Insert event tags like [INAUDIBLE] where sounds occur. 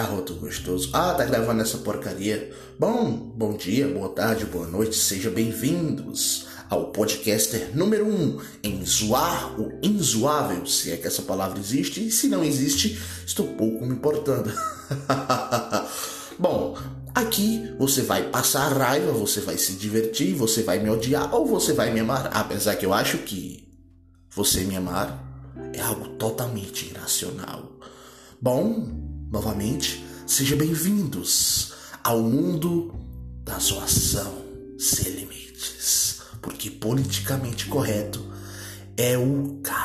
arroto gostoso. Ah, tá gravando essa porcaria. Bom, bom dia, boa tarde, boa noite, sejam bem-vindos ao podcaster número 1 um, em zoar o inzoável, se é que essa palavra existe, e se não existe, estou pouco me importando. [LAUGHS] Bom, aqui você vai passar raiva, você vai se divertir, você vai me odiar ou você vai me amar, apesar que eu acho que você me amar é algo totalmente irracional. Bom, novamente, sejam bem-vindos ao mundo da zoação sem limites, porque politicamente correto é o cara